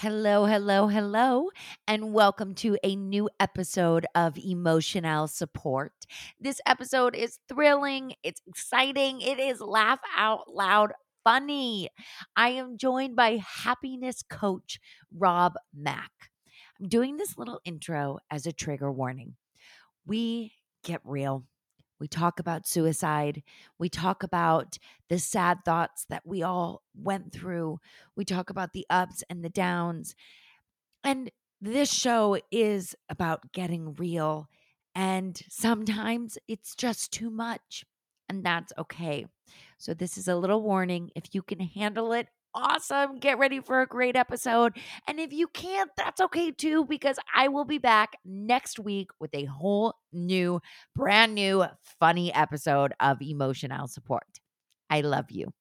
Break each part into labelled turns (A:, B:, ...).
A: Hello, hello, hello, and welcome to a new episode of Emotional Support. This episode is thrilling, it's exciting, it is laugh out loud funny. I am joined by happiness coach Rob Mack. I'm doing this little intro as a trigger warning. We get real. We talk about suicide. We talk about the sad thoughts that we all went through. We talk about the ups and the downs. And this show is about getting real. And sometimes it's just too much, and that's okay. So, this is a little warning. If you can handle it, awesome. Get ready for a great episode. And if you can't, that's okay too, because I will be back next week with a whole new, brand new, funny episode of Emotional Support. I love you.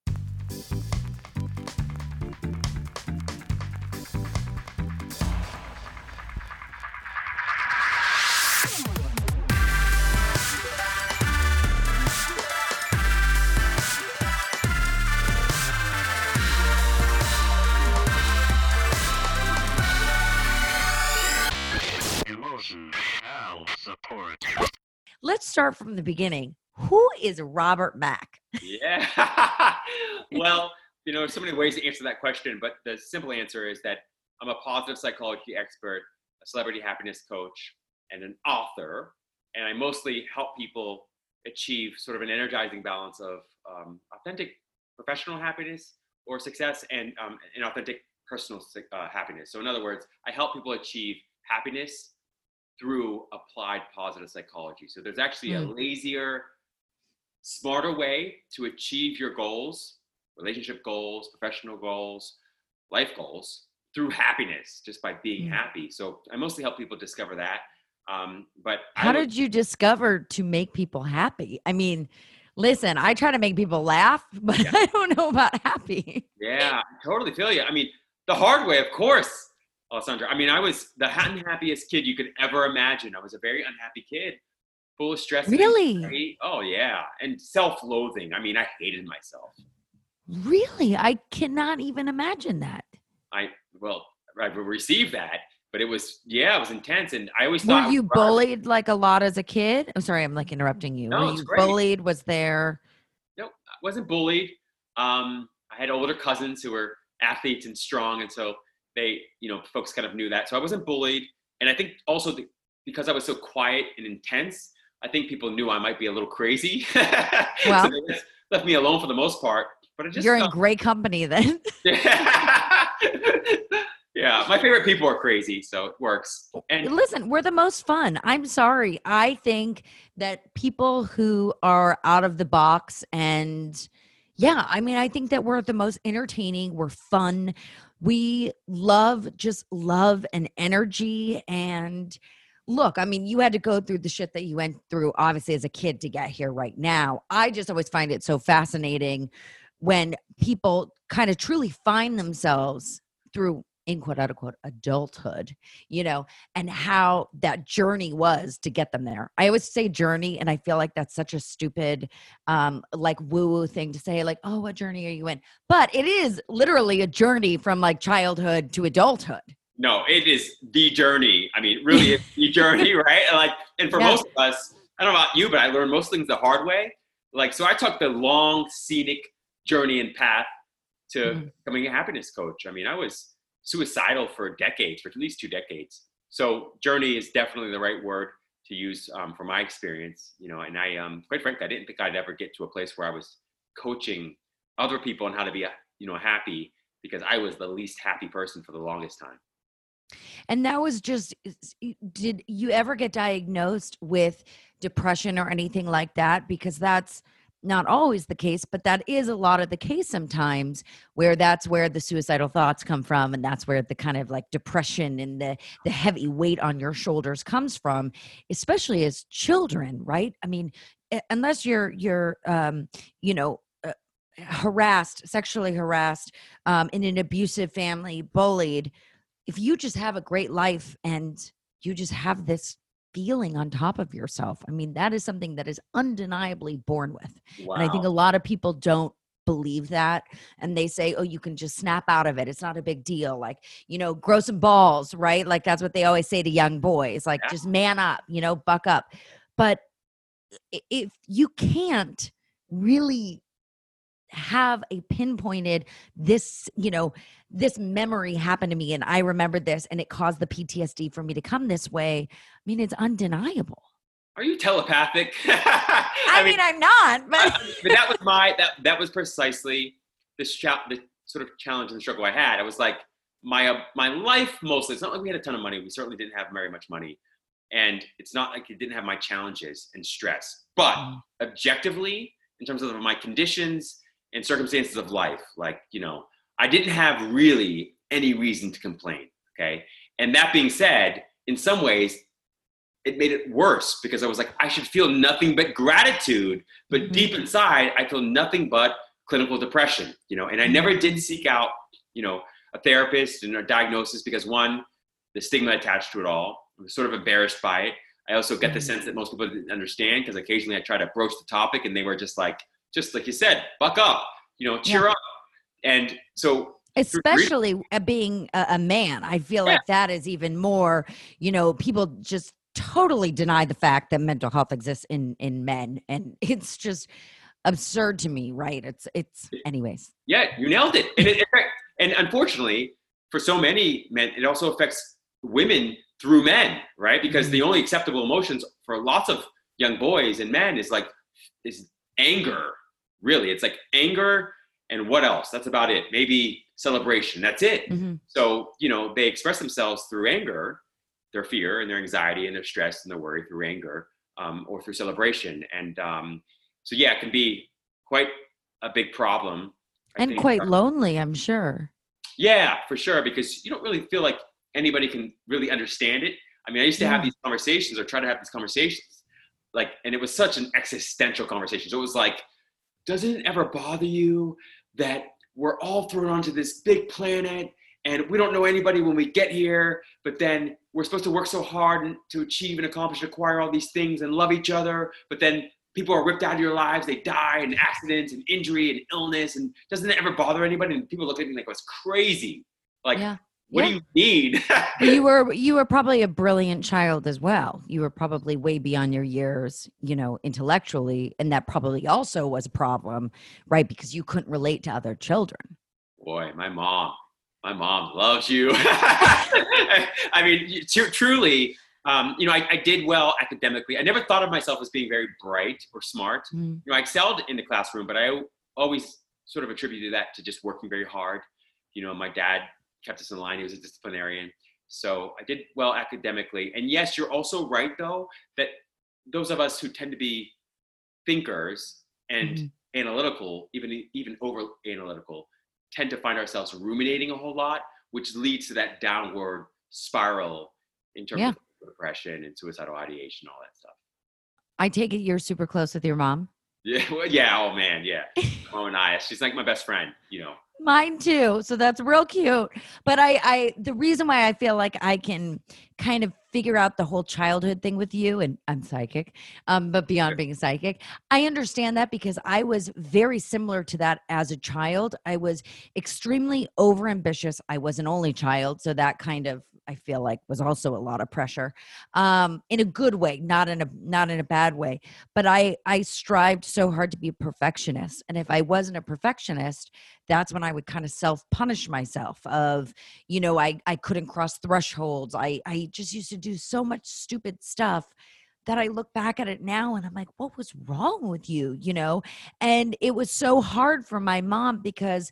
A: Start from the beginning. Who is Robert Mack?
B: Yeah. well, you know, there's so many ways to answer that question, but the simple answer is that I'm a positive psychology expert, a celebrity happiness coach, and an author. And I mostly help people achieve sort of an energizing balance of um, authentic professional happiness or success and um, an authentic personal uh, happiness. So, in other words, I help people achieve happiness through applied positive psychology. So, there's actually a
A: Mm.
B: lazier, smarter way to achieve your goals, relationship goals, professional goals, life goals through happiness, just by being
A: Mm.
B: happy. So I mostly help people discover that. Um, but
A: How
B: would-
A: did you discover to make people happy? I mean, listen, I try to make people laugh, but
B: Yeah.
A: I don't know about happy.
B: Yeah, I totally feel you. I mean, the hard way, of course, Alessandra. I mean, I was the unhappiest kid you could ever imagine. I was a very unhappy kid, full of stress.
A: Really?
B: Oh yeah, and self-loathing. I mean, I hated myself.
A: Really? I cannot even imagine that.
B: I well, I received that, but it was yeah, it was intense, and I always thought I
A: you bullied like a lot as a kid? I'm sorry, I'm like interrupting you.
B: No,
A: Were you
B: great.
A: bullied? Was there?
B: no, I wasn't bullied. Um, I had older cousins who were athletes and strong, and so they, you know, folks kind of knew that. So I wasn't bullied, and I think also the, because I was so quiet and intense, I think people knew I might be a little crazy.
A: Well-
B: so they left me alone for the most part. But I just
A: You're in great company then.
B: yeah, my favorite people are crazy, so it works. And
A: Listen, we're the most fun. I'm sorry. I think that people who are out of the box and yeah, I mean, I think that we're the most entertaining, we're fun. We love just love and energy and look, I mean, you had to go through the shit that you went through obviously as a kid to get here right now. I just always find it so fascinating when people kind of truly find themselves through in quote unquote adulthood, you know, and how that journey was to get them there. I always say journey, and I feel like that's such a stupid, um, like woo woo thing to say, like, oh, what journey are you in? But it is literally a journey from like childhood to adulthood.
B: no, it is the journey. I mean, really, it's the journey, right? And like, and for
A: Yeah.
B: most of us, I don't know about you, but I learned most things the hard way. Like, so I took the long, scenic journey and path to
A: Mhm.
B: becoming a happiness coach. I mean, I was suicidal for decades, for at least two decades. So, journey is definitely the right word to use um, my experience. You know, and I, um, quite frankly, I didn't think I'd ever get to a place where I was coaching other people on how to be, you know, happy because I was the least happy person for the longest time.
A: And that was just, did you ever get diagnosed with depression or anything like that? Because that's not always the case, but that is a lot of the case sometimes where that's where the suicidal thoughts come from. And that's where the kind of like depression and the, the heavy weight on your shoulders comes from, especially as children, right? I mean, unless you're, you're, um, you know, uh, harassed, sexually harassed, um, in an abusive family, bullied, if you just have a great life and you just have this feeling on top of yourself, I mean, that is something that is undeniably born with.
B: Wow.
A: And I think a lot of people don't believe that and they say oh you can just snap out of it it's not a big deal like you know grow some balls right like that's what they always say to young boys like
B: Yeah.
A: just man up you know buck up but if you can't really have a pinpointed this you know this memory happened to me and i remembered this and it caused the ptsd for me to come this way i mean it's undeniable
B: Are you telepathic?
A: i, mean, i'm not but
B: but that was my that that was precisely the cha- the sort of challenge and the struggle I had. I was like my uh, my life mostly. It's not like we had a ton of money. We certainly didn't have very much money, and it's not like it didn't have my challenges and stress. But
A: Mm.
B: objectively, in terms of my conditions and circumstances of life, like you know, I didn't have really any reason to complain. Okay, and that being said, in some ways. It made it worse because I was like, I should feel nothing but gratitude but
A: Mhm.
B: deep inside i feel nothing but clinical depression you know and i never did seek out you know a therapist and a diagnosis because one the stigma attached to it all i was sort of embarrassed by it i also get the
A: Mhm.
B: sense that most people didn't understand because occasionally i try to broach the topic and they were just like just like you said buck up you know cheer up and so
A: especially uh, being a, a man i feel
B: Yeah.
A: like that is even more you know people just totally deny the fact that mental health exists in in men and it's just absurd to me right it's it's anyways
B: Yeah, you nailed it. And, it, and unfortunately, for so many men, it also affects women through men, right? Because the only acceptable emotions for lots of young boys and men is like is anger. Really, it's like anger and what else? That's about it. Maybe celebration. That's it.
A: Mhm.
B: So you know they express themselves through anger, their fear and their anxiety and their stress and their worry through anger um, or through celebration. And um, so yeah, it can be quite a big problem. I
A: and
B: think.
A: quite lonely i'm sure
B: Yeah, for sure, because you don't really feel like anybody can really understand it. I mean, I used to have these conversations or try to have these conversations, like, and it was such an existential conversation. So it was like, doesn't it ever bother you that we're all thrown onto this big planet and we don't know anybody when we get here, but then we're supposed to work so hard to achieve and accomplish and acquire all these things and love each other, but then people are ripped out of your lives, they die in accidents and injury and illness, and doesn't it ever bother anybody? And people look at me like, "What's crazy? Like,
A: Yeah.
B: What
A: Yeah.
B: do you need?"
A: you were you were probably a brilliant child as well you were probably way beyond your years you know intellectually and that probably also was a problem right because you couldn't relate to other children
B: Boy, my mom, my mom loves you. I mean, tru- truly, um, you know, I, I did well academically. I never thought of myself as being very bright or smart.
A: Mm.
B: you know, I excelled in the classroom, but I always sort of attributed that to just working very hard. You know, my dad kept us in line. He was a disciplinarian. So I did well academically. And yes, you're also right, though, that those of us who tend to be thinkers and
A: Mhm.
B: analytical, even even over analytical, tend to find ourselves ruminating a whole lot, which leads to that downward spiral in terms
A: Yeah.
B: of depression and suicidal ideation, all that stuff.
A: i take it you're super close with your mom
B: Yeah, well, yeah. Oh man, yeah. Oh, and I, she's like my best friend. You know.
A: Mine too. So that's real cute. But I, I, the reason why I feel like I can kind of figure out the whole childhood thing with you, and I'm psychic, um, but beyond being psychic, I understand that because I was very similar to that as a child. I was extremely overambitious. I was an only child, so that kind of I feel like was also a lot of pressure, um, in a good way, not in a not in a bad way. But I I strived so hard to be a perfectionist, and if I wasn't a perfectionist that's when I would kind of self punish myself of, you know, I, I couldn't cross thresholds. I, I just used to do so much stupid stuff that I look back at it now and I'm like, what was wrong with you? You know? And it was so hard for my mom because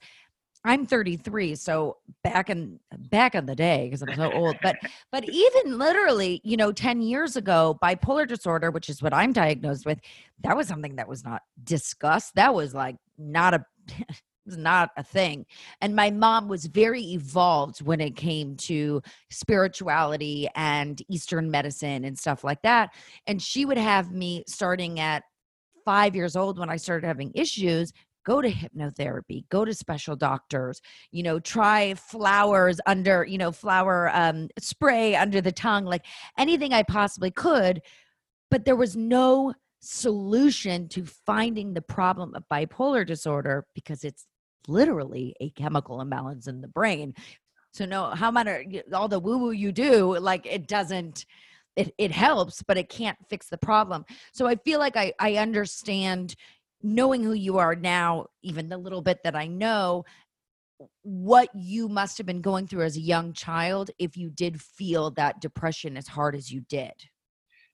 A: I'm 33, so back in back in the day, because I'm so old, but but even literally, you know, 10 years ago, bipolar disorder, which is what I'm diagnosed with, that was something that was not discussed. That was like not a was not a thing. And my mom was very evolved when it came to spirituality and Eastern medicine and stuff like that. And she would have me starting at five years old when I started having issues. Go to hypnotherapy, go to special doctors, you know, try flowers under, you know, flower um, spray under the tongue, like anything I possibly could. But there was no solution to finding the problem of bipolar disorder because it's literally a chemical imbalance in the brain. So no, how matter all the woo woo you do, like it doesn't. It, it helps, but it can't fix the problem. So I feel like I, I understand knowing who you are now, even the little bit that I know, what you must have been going through as a young child if you did feel that depression as hard as you did.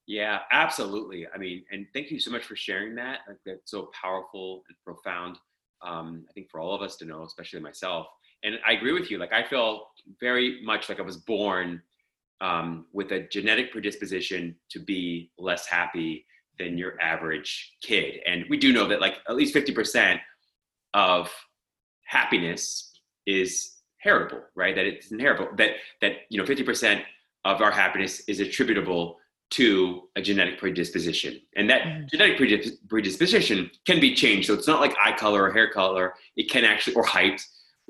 B: Yeah, absolutely. I mean, and thank you so much for sharing that. That's so powerful and profound. Um, I think for all of us to know, especially myself. And I agree with you. Like I feel very much like I was born um, with a genetic predisposition to be less happy than your average kid. And we do know that like at least 50% of happiness is heritable, right? That it's inheritable. That that you know, 50% of our happiness is attributable to a genetic predisposition. And that mm-hmm. genetic predisposition can be changed. So it's not like eye color or hair color. It can actually, or height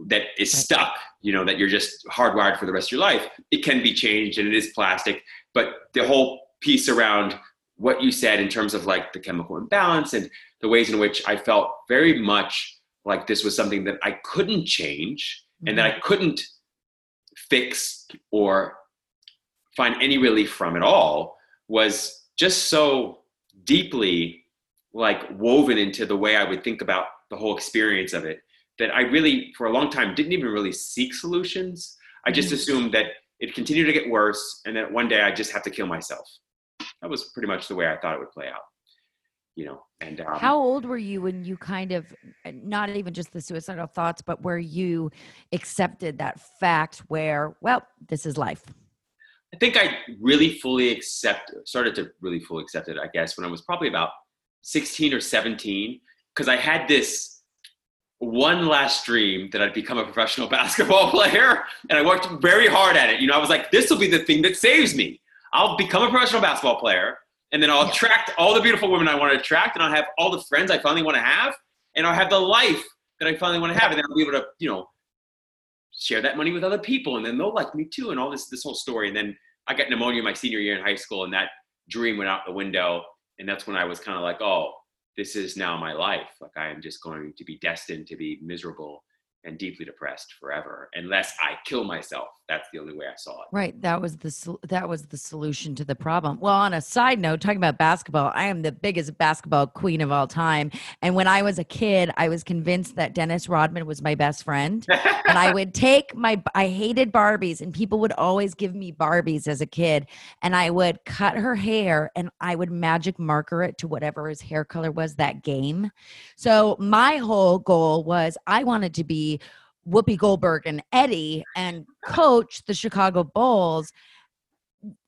B: that is stuck, you know, that you're just hardwired for the rest of your life. It can be changed and it is plastic. But the whole piece around what you said in terms of like the chemical imbalance and the ways in which I felt very much like this was something that I couldn't change mm-hmm. and that I mm-hmm. couldn't fix or find any relief from at all was just so deeply like woven into the way I would think about the whole experience of it that I really for a long time didn't even really seek solutions. I just mm-hmm. assumed that it continued to get worse and that one day I just have to kill myself. That was pretty much the way I thought it would play out you know and um,
A: how old were you when you kind of not even just the suicidal thoughts but where you accepted that fact where well this is life
B: i think i really fully accept started to really fully accept it i guess when i was probably about 16 or 17 because i had this one last dream that I'd become a professional basketball player. And I worked very hard at it. You know, I was like, this will be the thing that saves me. I'll become a professional basketball player and then I'll yeah. attract all the beautiful women I want to attract, and I'll have all the friends I finally want to have, and I'll have the life that I finally want to have, and then I'll be able to, you know, share that money with other people, and then they'll like me too, and all this this whole story. And then I got pneumonia my senior year in high school, and that dream went out the window, and that's when I was kind of like, oh, this is now my life. Like I am just going to be destined to be miserable and deeply depressed forever unless I kill myself. That's the only way I saw it.
A: Right. That was the that was the solution to the problem. Well, on a side note, talking about basketball, I am the biggest basketball queen of all time. And when I was a kid, I was convinced that Dennis Rodman was my best friend. and I would take my I hated Barbies and people would always give me Barbies as a kid and I would cut her hair and I would magic marker it to whatever his hair color was that game. So my whole goal was I wanted to be Whoopi Goldberg and Eddie and coach the Chicago Bulls.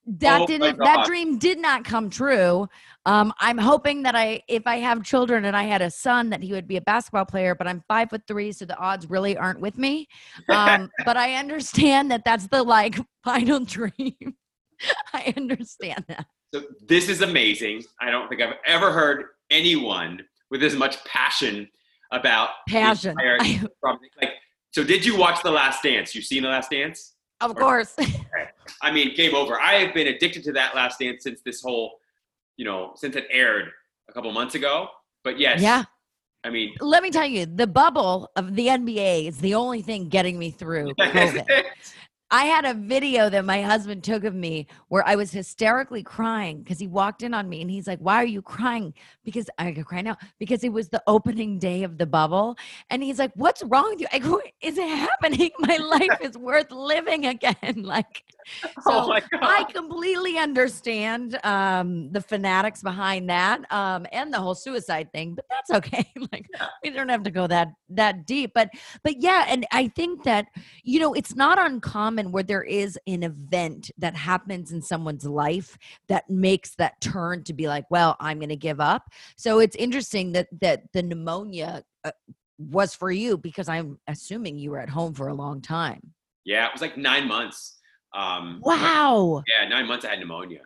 A: That oh didn't that dream did not come true. Um, I'm hoping that I if I have children and I had a son that he would be a basketball player, but I'm five foot three, so the odds really aren't with me. Um, but I understand that that's the like final dream. I understand that.
B: So this is amazing. I don't think I've ever heard anyone with as much passion about
A: passion.
B: like so did you watch The Last Dance? You seen The Last Dance?
A: Of or, course.
B: okay. I mean, game over. I have been addicted to that Last Dance since this whole, you know, since it aired a couple months ago. But yes.
A: Yeah.
B: I mean,
A: let me tell you, the bubble of the NBA is the only thing getting me through COVID. I had a video that my husband took of me where I was hysterically crying because he walked in on me and he's like, Why are you crying? Because I could cry now because it was the opening day of the bubble. And he's like, What's wrong with you? I go, Is it happening? My life is worth living again. Like, so oh I completely understand um, the fanatics behind that um, and the whole suicide thing, but that's okay. like, yeah. we don't have to go that that deep. But but yeah, and I think that, you know, it's not uncommon where there is an event that happens in someone's life that makes that turn to be like, well, I'm going to give up. So it's interesting that that the pneumonia uh, was for you because I'm assuming you were at home for a long time.
B: Yeah, it was like nine months. Um,
A: wow.
B: Yeah, nine months I had pneumonia.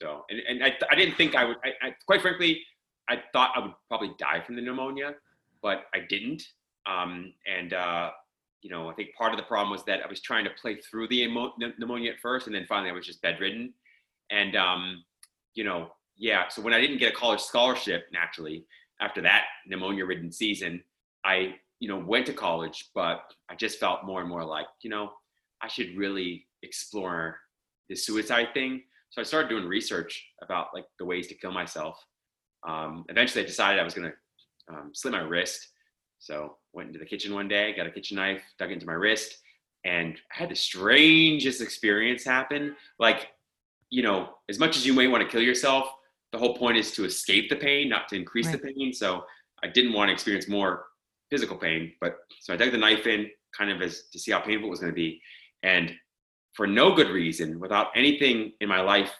B: So, and, and I, I didn't think I would, I, I, quite frankly, I thought I would probably die from the pneumonia, but I didn't. Um, and uh, you know, I think part of the problem was that I was trying to play through the emo- pneumonia at first, and then finally I was just bedridden. And um, you know, yeah, so when I didn't get a college scholarship naturally after that pneumonia-ridden season, I you know went to college, but I just felt more and more like you know I should really explore this suicide thing. So I started doing research about like the ways to kill myself. Um, eventually, I decided I was gonna um, slit my wrist. So went into the kitchen one day, got a kitchen knife, dug into my wrist, and I had the strangest experience happen. Like, you know, as much as you may want to kill yourself, the whole point is to escape the pain, not to increase
A: Right.
B: the pain. So I didn't want to experience more physical pain. But so I dug the knife in, kind of as to see how painful it was going to be, and for no good reason, without anything in my life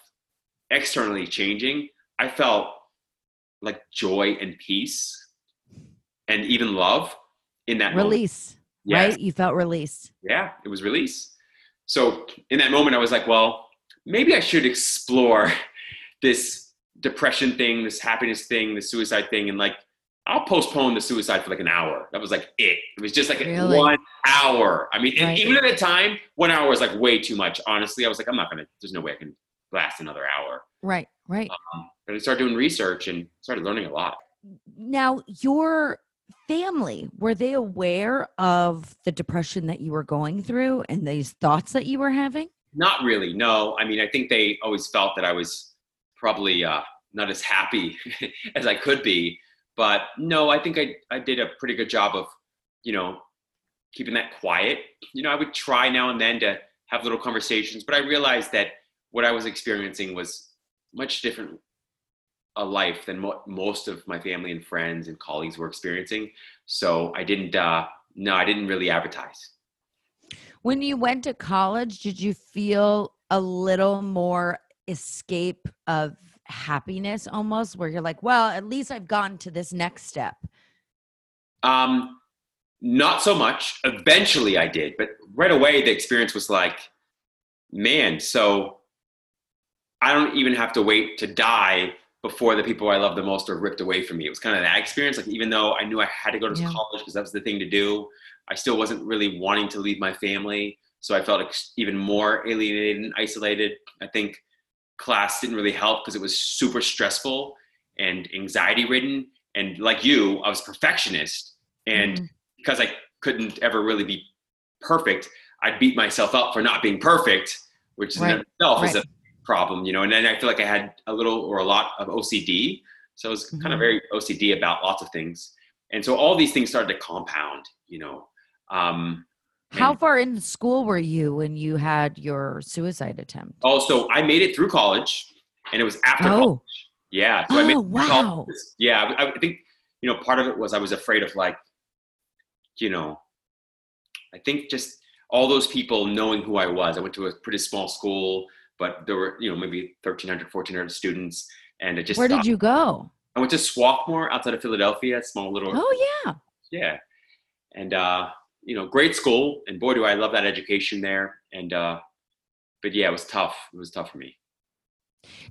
B: externally changing, I felt like joy and peace, and even love in that moment.
A: Release,
B: Yes.
A: right? You felt release.
B: yeah, it was release. So in that moment, I was like, well, maybe I should explore this depression thing, this happiness thing, this suicide thing, and like, I'll postpone the suicide for like an hour. That was like it. It was just like
A: Really?
B: one hour. I mean,
A: Right.
B: even at the time, one hour was like way too much. Honestly, I was like, I'm not gonna. There's no way I can last another hour.
A: Right, right.
B: Um, but I started doing research and started learning a lot.
A: Now, your family, were they aware of the depression that you were going through and these thoughts that you were having?
B: Not really. No. I mean, I think they always felt that I was probably uh, not as happy as I could be. But no, I think I, I did a pretty good job of, you know, keeping that quiet. You know, I would try now and then to have little conversations, but I realized that what I was experiencing was much different a life than what most of my family and friends and colleagues were experiencing. So I didn't, uh, no, I didn't really advertise.
A: When you went to college, did you feel a little more escape of happiness almost where you're like, well, at least I've gotten to this next step?
B: Um, not so much. Eventually, I did, but right away the experience was like, man. So I don't even have to wait to die before the people I love the most are ripped away from me. It was kind of that experience. Like even though I knew I had to go to
A: Yeah.
B: college because that was the thing to do, I still wasn't really wanting to leave my family. So I felt ex- even more alienated and isolated. I think class didn't really help because it was super stressful and anxiety ridden. And like you, I was a perfectionist. And
A: Mhm.
B: because I couldn't ever really be perfect, I'd beat myself up for not being perfect, which in
A: Right,
B: itself is a problem, you know. And then I feel like I had a little or a lot of OCD, so I was kind
A: Mhm.
B: of very OCD about lots of things. And so all these things started to compound, you know. Um,
A: How far in school were you when you had your suicide attempt?
B: Oh, so I made it through college, and it was after college.
A: Oh,
B: Yeah. So I made
A: Oh,
B: it college.
A: wow.
B: Yeah, I, I think you know part of it was I was afraid of like, you know, I think just all those people knowing who I was. I went to a pretty small school, but there were you know maybe 1,300, 1,400 students, and it just
A: where did you go?
B: I went to Swarthmore outside of Philadelphia, a small little
A: Oh, yeah.
B: yeah, and uh, you know, great school, and boy, do I love that education there. And uh, but yeah, it was tough. It was tough for me.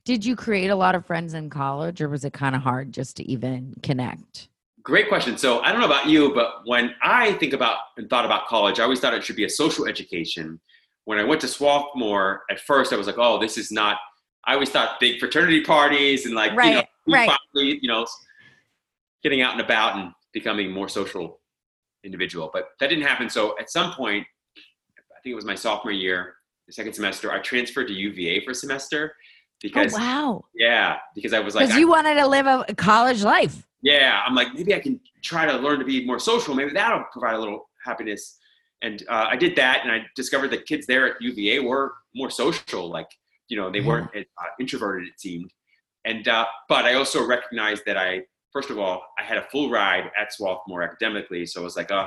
A: Did you create a lot of friends in college or was it kind of hard just to even connect?
B: Great question. So I don't know about you, but when I think about and thought about college, I always thought it should be a social education. When I went to Swarthmore, at first I was like, oh, this is not. I always thought big fraternity parties and like you know,
A: Right, right.
B: finally, you know, getting out and about and becoming more social individual. But that didn't happen. So at some point, I think it was my sophomore year, the second semester, I transferred to UVA for a semester
A: Oh,
B: because
A: wow.
B: yeah, because I was like,
A: Because
B: I-
A: you wanted to live a college life.
B: yeah, I'm like, maybe I can try to learn to be more social. Maybe that'll provide a little happiness. And uh, I did that, and I discovered that kids there at UVA were more social. Like, you know, they
A: Yeah.
B: weren't uh, introverted, it seemed. And uh, but I also recognized that I, first of all, I had a full ride at Swarthmore academically, so I was like, oh,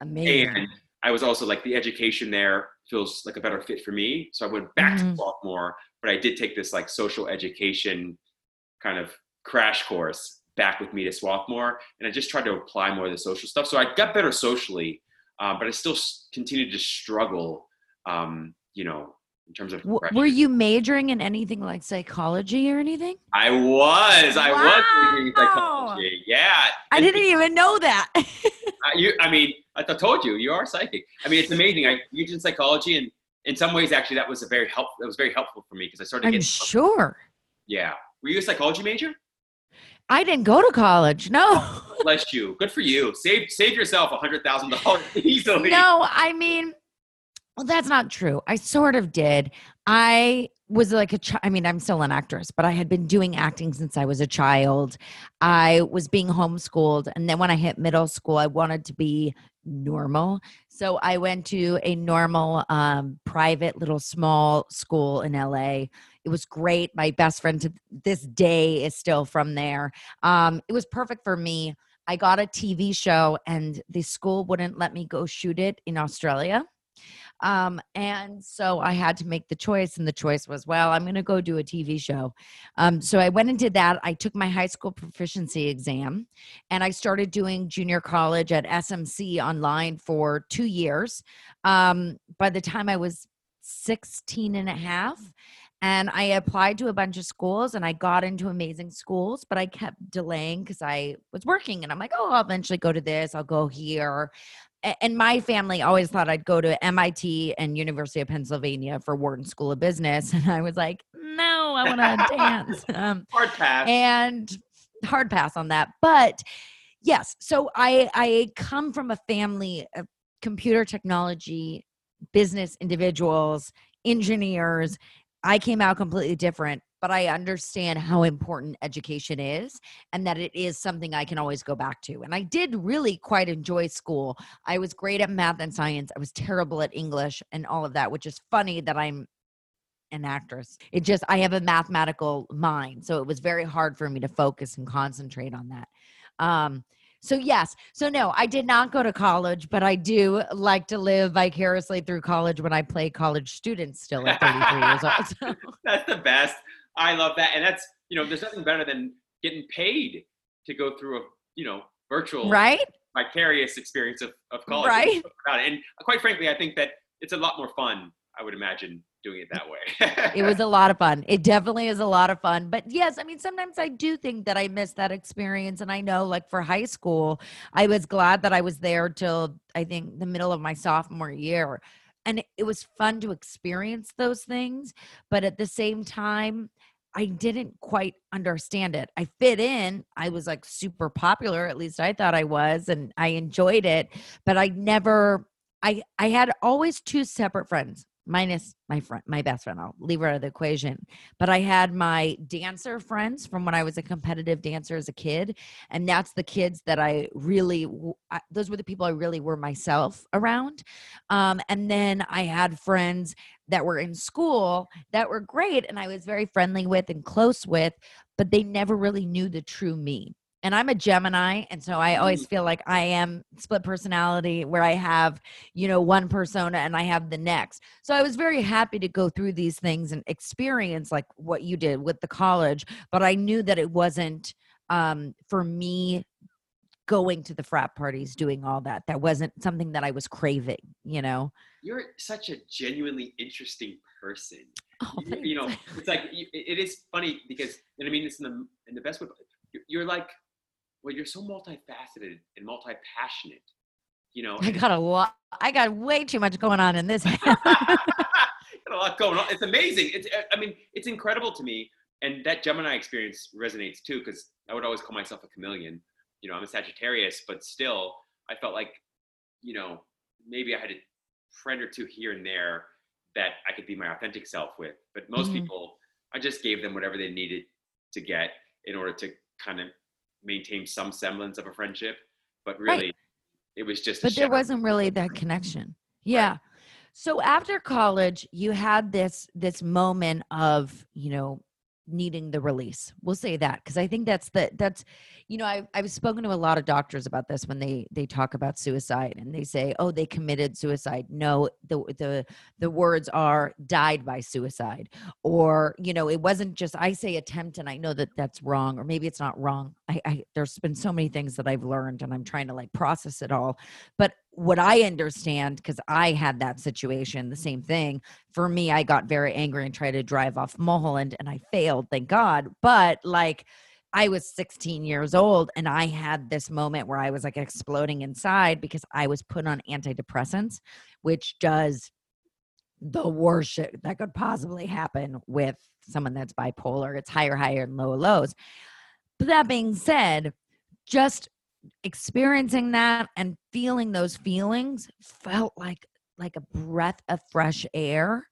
A: Amazing.
B: and I was also like the education there feels like a better fit for me. So I went back
A: Mhm.
B: to Swarthmore, but I did take this like social education kind of crash course back with me to Swarthmore, and I just tried to apply more of the social stuff. So I got better socially, um, but I still continued to struggle, um, you know, in terms of.
A: W- were you majoring in anything like psychology or anything?
B: I was. I was reading
A: Wow.
B: psychology. Yeah.
A: I
B: And-
A: didn't even know that.
B: Uh, you, I mean, I th- told you, you are psychic. I mean, it's amazing. I majored in psychology, and in some ways, actually, that was a very help. That was very helpful for me because I started
A: I'm
B: getting.
A: sure.
B: Yeah, Were you a psychology major?
A: I didn't go to college. No.
B: Bless you. Good for you. Save save yourself a hundred thousand dollars easily.
A: no, I mean, well, that's not true. I sort of did. I was like a child. I mean, I'm still an actress, but I had been doing acting since I was a child. I was being homeschooled. And then when I hit middle school, I wanted to be normal. So I went to a normal, um, private little small school in LA. It was great. My best friend to this day is still from there. Um, it was perfect for me. I got a TV show, and the school wouldn't let me go shoot it in Australia. Um, and so I had to make the choice, and the choice was, well, I'm going to go do a TV show. Um, so I went and did that. I took my high school proficiency exam, and I started doing junior college at SMC online for two years. Um, by the time I was 16 and a half, and I applied to a bunch of schools and I got into amazing schools, but I kept delaying because I was working and I'm like, oh, I'll eventually go to this, I'll go here. And my family always thought I'd go to MIT and University of Pennsylvania for Wharton School of Business. And I was like, no, I want to dance. Um,
B: Hard pass.
A: and hard pass on that. But yes, so I I come from a family of computer technology, business individuals, engineers. I came out completely different, but I understand how important education is and that it is something I can always go back to. And I did really quite enjoy school. I was great at math and science. I was terrible at English and all of that, which is funny that I'm an actress. It just, I have a mathematical mind. So it was very hard for me to focus and concentrate on that. Um, so yes, so no, I did not go to college, but I do like to live vicariously through college when I play college students still at 33 years old. So.
B: That's the best. I love that. And that's, you know, there's nothing better than getting paid to go through a, you know, virtual
A: Right?
B: vicarious experience of, of college.
A: Right.
B: And quite frankly, I think that it's a lot more fun, I would imagine, doing it that way.
A: It was a lot of fun. It definitely is a lot of fun. But yes, I mean, sometimes I do think that I missed that experience. And I know, like for high school, I was glad that I was there till I think the middle of my sophomore year. And it was fun to experience those things. But at the same time, I didn't quite understand it. I fit in. I was like super popular, at least I thought I was, and I enjoyed it, but I never I I had always two separate friends minus my friend my best friend i'll leave her out of the equation but i had my dancer friends from when i was a competitive dancer as a kid and that's the kids that i really I- those were the people i really were myself around um, and then i had friends that were in school that were great and i was very friendly with and close with but they never really knew the true me and I'm a Gemini, and so I always feel like I am split personality where I have, you know, one persona and I have the next. So I was very happy to go through these things and experience like what you did with the college, but I knew that it wasn't um, for me going to the frat parties, doing all that. That wasn't something that I was craving, you know.
B: You're such a genuinely interesting person.
A: Oh,
B: You- you know, it's like it is funny because, and I mean, it's in the in the best way. You're like, well, you're so multifaceted and multi-passionate. You know,
A: I got a lot. I got way too much going on in this.
B: got a lot going on. It's amazing. It's I mean, it's incredible to me. And that Gemini experience resonates too, because I would always call myself a chameleon. You know, I'm a Sagittarius, but still, I felt like, you know, maybe I had a friend or two here and there that I could be my authentic self with. But most
A: Mhm.
B: people, I just gave them whatever they needed to get in order to kind of maintain some semblance of a friendship. But
A: Right.
B: really, it was just.
A: but there wasn't really that connection yeah so after college you had this this moment of you know needing the release we'll say that because i think that's the that's you know I've, I've spoken to a lot of doctors about this when they they talk about suicide and they say oh they committed suicide no the the the words are died by suicide or you know it wasn't just i say attempt and i know that that's wrong or maybe it's not wrong I, I there's been so many things that i've learned and i'm trying to like process it all but what i understand because i had that situation the same thing for me i got very angry and tried to drive off mulholland and i failed thank god but like I was 16 years old and I had this moment where I was like exploding inside because I was put on antidepressants, which does the worst shit that could possibly happen with someone that's bipolar. It's higher, higher, and lower lows. But that being said, just experiencing that and feeling those feelings felt like like a breath of fresh air.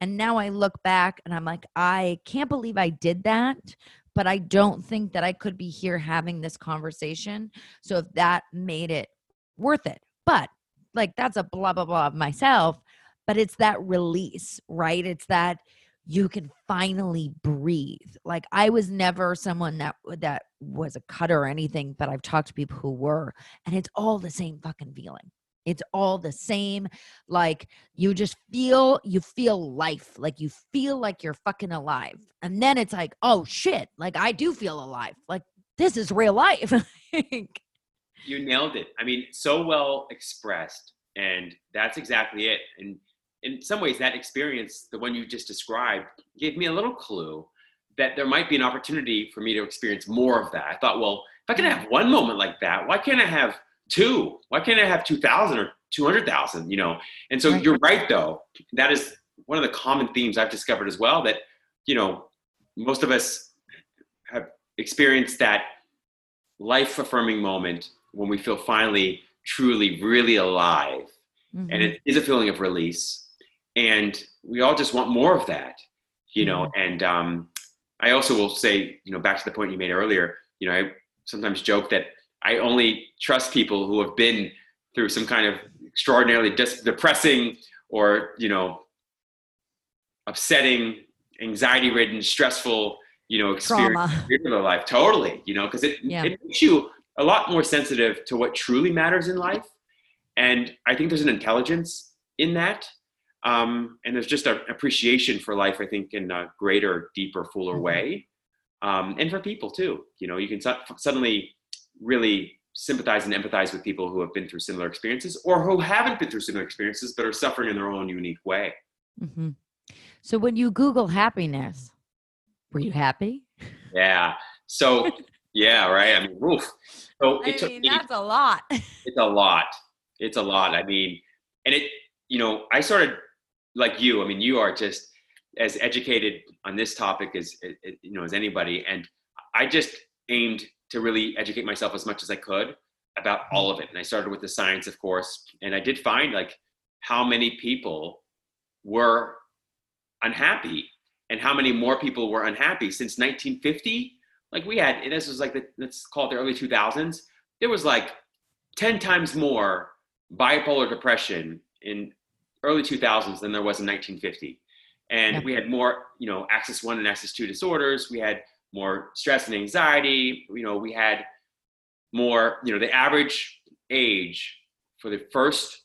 A: And now I look back and I'm like, I can't believe I did that, but I don't think that I could be here having this conversation. So if that made it worth it. But like that's a blah blah blah of myself, but it's that release, right? It's that you can finally breathe. Like I was never someone that that was a cutter or anything, but I've talked to people who were, and it's all the same fucking feeling. It's all the same. Like you just feel, you feel life. Like you feel like you're fucking alive. And then it's like, oh shit, like I do feel alive. Like this is real life.
B: you nailed it. I mean, so well expressed. And that's exactly it. And in some ways, that experience, the one you just described, gave me a little clue that there might be an opportunity for me to experience more of that. I thought, well, if I can have one moment like that, why can't I have two? Why can't I have 2,000 or 200,000, you know? And so right. you're right, though. That is one of the common themes I've discovered as well that, you know, most of us have experienced that life affirming moment when we feel finally, truly, really alive. Mm-hmm. And it is a feeling of release. And we all just want more of that, you know? Mm-hmm. And um, I also will say, you know, back to the point you made earlier, you know, I sometimes joke that I only trust people who have been through some kind of extraordinarily depressing or you know upsetting, anxiety-ridden, stressful you know experience in their life. Totally, you know, because it yeah. it makes you a lot more sensitive to what truly matters in life, and I think there's an intelligence in that. Um, and there's just an appreciation for life, I think, in a greater, deeper, fuller mm-hmm. way. Um, and for people too, you know, you can su- suddenly really sympathize and empathize with people who have been through similar experiences or who haven't been through similar experiences but are suffering in their own unique way.
A: Mm-hmm. So when you Google happiness, were you happy?
B: Yeah. So yeah, right. I mean, oof. So
A: I mean, that's a lot.
B: It's a lot. It's a lot. I mean, and it, you know, I started like you. I mean, you are just as educated on this topic as eh, eh, you know as anybody, and I just aimed to really educate myself as much as I could about all of it. And I started with the science, of course, and I did find like how many people were unhappy and how many more people were unhappy since 1950. Like we had, and this was like the, let's call it the early 2000s. There was like 10 times more bipolar depression in early 2000s than there was in 1950. And yeah. we had more, you know, axis one and axis two disorders. We had more stress and anxiety. You know, we had more, you know, the average age for the first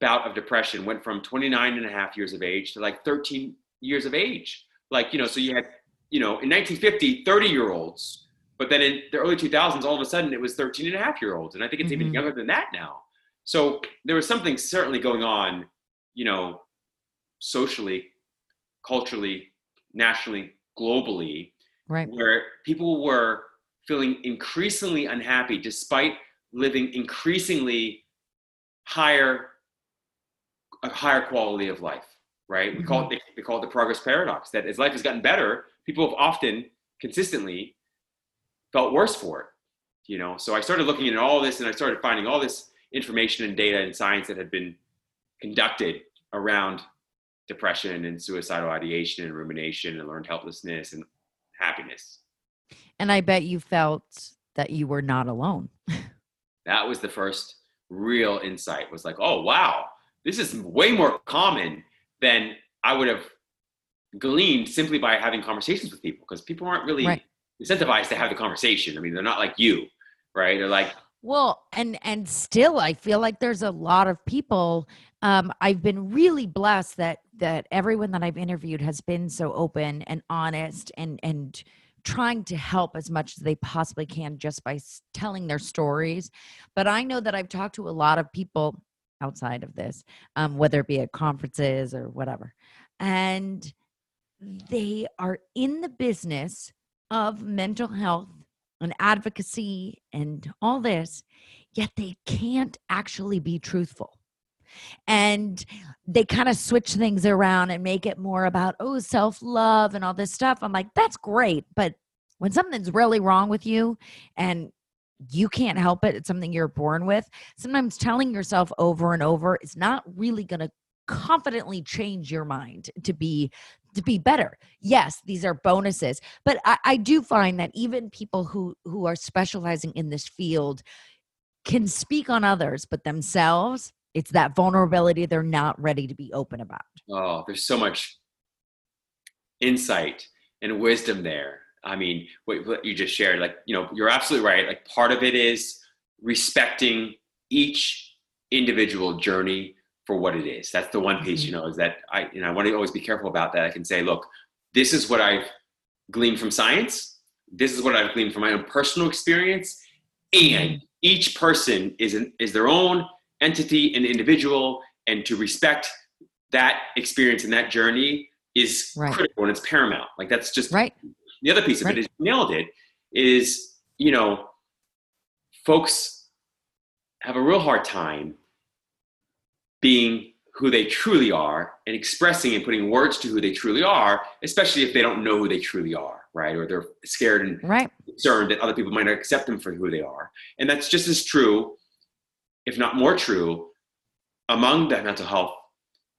B: bout of depression went from 29 and a half years of age to like 13 years of age. Like, you know, so you had, you know, in 1950, 30 year olds, but then in the early 2000s, all of a sudden it was 13 and a half year olds. And I think it's mm-hmm. even younger than that now. So there was something certainly going on, you know, socially, culturally, nationally, globally,
A: right.
B: where people were feeling increasingly unhappy despite living increasingly higher a higher quality of life right mm-hmm. we call it we call it the progress paradox that as life has gotten better people have often consistently felt worse for it you know so i started looking at all this and i started finding all this information and data and science that had been conducted around depression and suicidal ideation and rumination and learned helplessness and happiness.
A: And I bet you felt that you were not alone.
B: that was the first real insight was like, oh, wow, this is way more common than I would have gleaned simply by having conversations with people because people aren't really right. incentivized to have the conversation. I mean, they're not like you, right? They're like,
A: well, and and still I feel like there's a lot of people um, I've been really blessed that that everyone that I've interviewed has been so open and honest and and trying to help as much as they possibly can just by telling their stories. But I know that I've talked to a lot of people outside of this, um, whether it be at conferences or whatever, and they are in the business of mental health and advocacy and all this, yet they can't actually be truthful and they kind of switch things around and make it more about oh self-love and all this stuff. I'm like that's great but when something's really wrong with you and you can't help it it's something you're born with sometimes telling yourself over and over is not really going to confidently change your mind to be to be better. Yes these are bonuses but I, I do find that even people who who are specializing in this field can speak on others but themselves it's that vulnerability they're not ready to be open about
B: Oh, there's so much insight and wisdom there. I mean, what, what you just shared, like, you know, you're absolutely right. Like, part of it is respecting each individual journey for what it is. That's the one piece, mm-hmm. you know, is that I, you know, I want to always be careful about that. I can say, look, this is what I've gleaned from science. This is what I've gleaned from my own personal experience. And mm-hmm. each person is an, is their own entity and individual, and to respect that experience and that journey is
A: Right.
B: critical and it's paramount. Like that's just
A: right
B: the other piece of
A: Right.
B: it is you nailed it is you know folks have a real hard time being who they truly are and expressing and putting words to who they truly are especially if they don't know who they truly are right or they're scared and
A: right
B: concerned that other people might not accept them for who they are and that's just as true if not more true among the mental health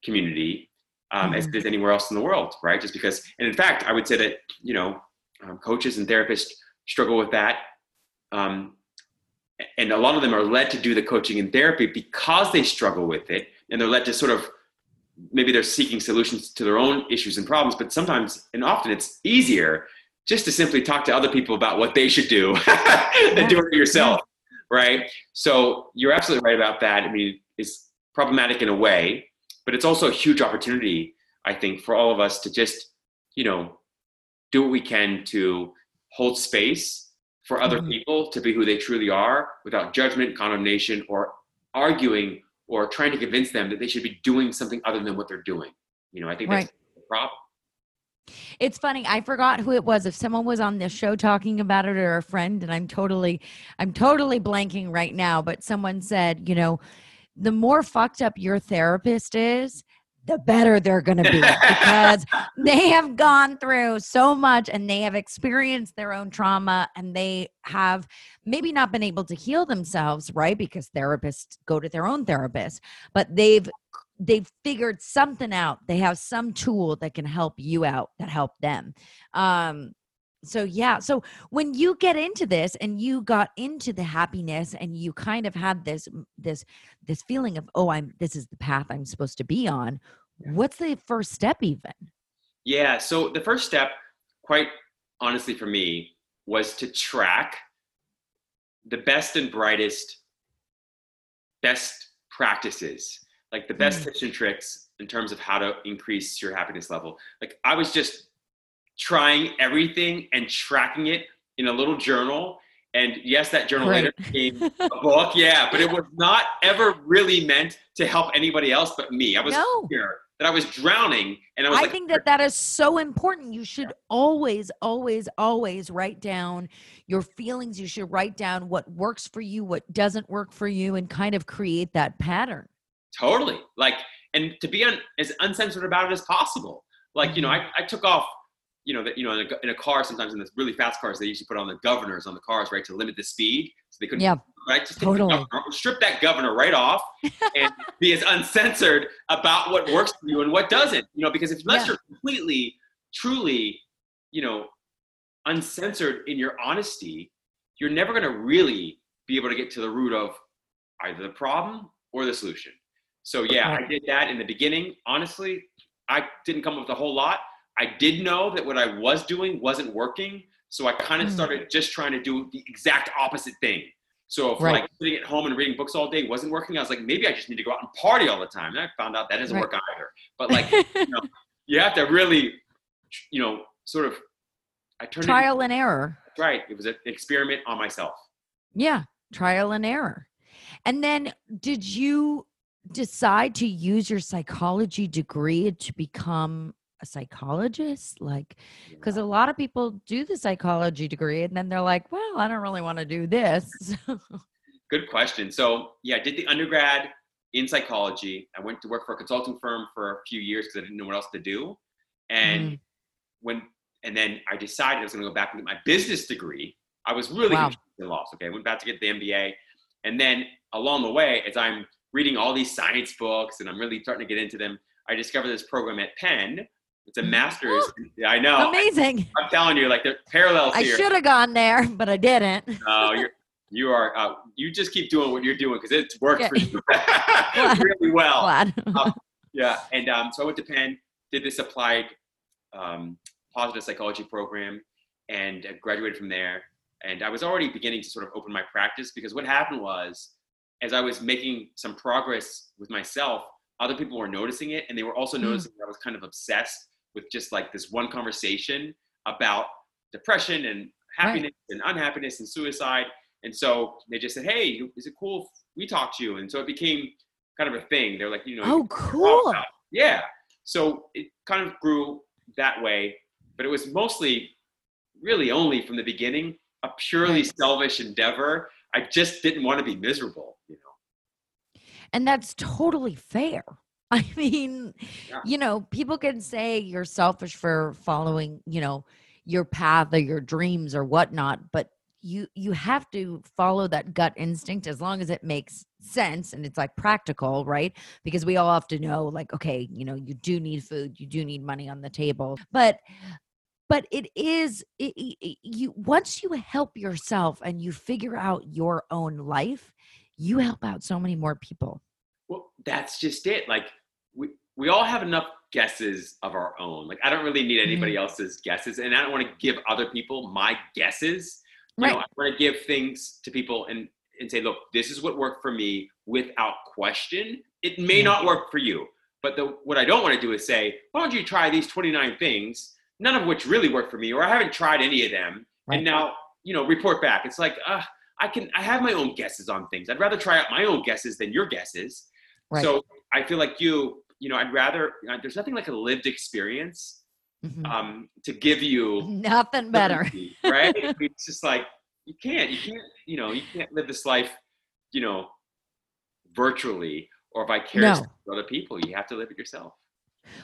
B: community um, as
A: Mhm.
B: it is anywhere else in the world right? Just because and in fact i would say that you know um, coaches and therapists struggle with that um, and a lot of them are led to do the coaching and therapy because they struggle with it and they're led to sort of maybe they're seeking solutions to their own issues and problems but sometimes and often it's easier just to simply talk to other people about what they should do than do it yourself right? So you're absolutely right about that. I mean it's problematic in a way but it's also a huge opportunity i think for all of us to just you know do what we can to hold space for other
A: Mhm.
B: people to be who they truly are without judgment condemnation or arguing or trying to convince them that they should be doing something other than what they're doing. You know i think that's the problem
A: It's funny. I forgot who it was. If someone was on this show talking about it or a friend, and I'm totally, I'm totally blanking right now. But someone said, you know, the more fucked up your therapist is, the better they're going to be because they have gone through so much and they have experienced their own trauma and they have maybe not been able to heal themselves, right? Because therapists go to their own therapist, but they've they've figured something out. They have some tool that can help you out that help them. Um so yeah so when you get into this and you got into the happiness and you kind of had this this this feeling of oh i'm this is the path i'm supposed to be on what's the first step even?
B: Yeah. So the first step, quite honestly for me, was to track the best and brightest, best practices, like the best
A: Mm.
B: tips and tricks in terms of how to increase your happiness level. Like I was just trying everything and tracking it in a little journal. And yes, that journal later became a book. Yeah, but it was not ever really meant to help anybody else but me. I was
A: No.
B: clear that I was drowning, and I was
A: I
B: like,
A: think that that is so important. You should always, always, always write down your feelings. You should write down what works for you, what doesn't work for you, and kind of create that pattern.
B: Totally. Like, and to be un, as uncensored about it as possible. Like, you know, mm-hmm. I, I took off, you know, that you know, in a, in a car sometimes in the really fast cars, they usually put on the governors on the cars, right, to limit the speed, so they couldn't.
A: Yeah,
B: I just
A: totally.
B: governor, strip that governor right off, and be as uncensored about what works for you and what doesn't. You know, because if unless
A: Yeah.
B: you're completely, truly, you know, uncensored in your honesty, you're never going to really be able to get to the root of either the problem or the solution. So yeah, I did that in the beginning. Honestly, I didn't come up with a whole lot. I did know that what I was doing wasn't working, so I kind of
A: Mm.
B: started just trying to do the exact opposite thing. So if
A: Right.
B: like sitting at home and reading books all day wasn't working, I was like, maybe I just need to go out and party all the time. And I found out that doesn't
A: Right.
B: work either. But like, you have to really, you know, sort of. I turned
A: trial and error.
B: Right. It was an experiment on myself.
A: Yeah, trial and error. And then did you decide to use your psychology degree to become a psychologist? Like, because a lot of people do the psychology degree and then they're like, well, I don't really want to do this.
B: Good question. So yeah, I did the undergrad in psychology. I went to work for a consulting firm for a few years because I didn't know what else to do. And
A: Mhm.
B: when and then I decided I was going to go back and get my business degree. I was really
A: Wow.
B: lost. Okay, I went back to get the MBA, and then along the way, as I'm reading all these science books and I'm really starting to get into them, I discovered this program at Penn. It's a
A: Mhm.
B: master's. Yeah, I know.
A: Amazing.
B: I, am telling you, like the parallels
A: I
B: here.
A: should have gone there, but I didn't.
B: No, you're you are. Uh, you just keep doing what you're doing because it's worked
A: Yeah.
B: for you really well.
A: Glad.
B: Yeah, and um, so I went to Penn, did this applied um, positive psychology program, and uh, graduated from there. And I was already beginning to sort of open my practice because what happened was, as I was making some progress with myself, other people were noticing it, and they were also
A: Mm.
B: noticing that I was kind of obsessed with just like this one conversation about depression and happiness and unhappiness and suicide. And so they just said, "Hey, is it cool if we talk to you?" And so it became kind of a thing. They're like, you know,
A: oh,
B: talk
A: cool.
B: Yeah. So it kind of grew that way, but it was mostly, really only from the beginning, a purely
A: Right.
B: selfish endeavor. I just didn't want to be miserable, you know.
A: And that's totally fair. I mean,
B: Yeah.
A: you know, people can say you're selfish for following, you know, your path or your dreams or whatnot, but you you have to follow that gut instinct as long as it makes sense and it's like practical, right? Because we all have to know, like, okay, you know, you do need food, you do need money on the table, but but it is it, it- you once you help yourself and you figure out your own life you help out so many more people
B: Well, that's just it. Like we we all have enough guesses of our own. Like I don't really need anybody
A: Mm-hmm.
B: else's guesses, and I don't want to give other people my guesses. You know,
A: Right.
B: I want to give things to people and and say, look, this is what worked for me without question. It may
A: Yeah.
B: not work for you, but the what I don't want to do is say, why don't you try these 29 things, none of which really work for me, or I haven't tried any of them,
A: Right.
B: and now you know report back. It's like, uh, I can I have my own guesses on things. I'd rather try out my own guesses than your guesses.
A: Right.
B: So I feel like you, you know, I'd rather. uh, there's nothing like a lived experience
A: Mhm.
B: um, to give you
A: nothing better
B: right? it's just like you can't, you can't, you know, you can't live this life, you know, virtually or vicariously
A: No.
B: for other people. You have to live it yourself.